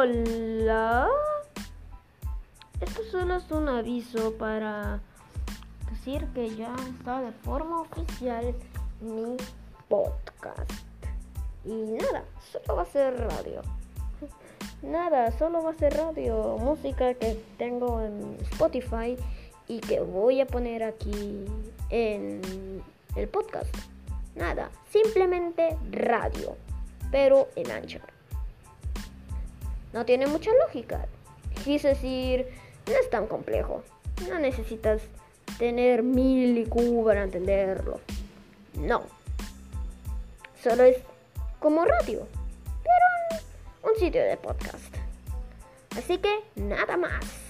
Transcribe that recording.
Hola. Esto solo es un aviso para decir que ya está de forma oficial mi podcast. Y nada, solo va a ser radio. Nada, solo va a ser radio, música que tengo en Spotify y que voy a poner aquí en el podcast. Nada, simplemente radio, pero en Anchor. No tiene mucha lógica. Quise decir, no es tan complejo. No necesitas tener mil IQ para entenderlo. No. Solo es como radio, pero un sitio de podcast. Así que nada más.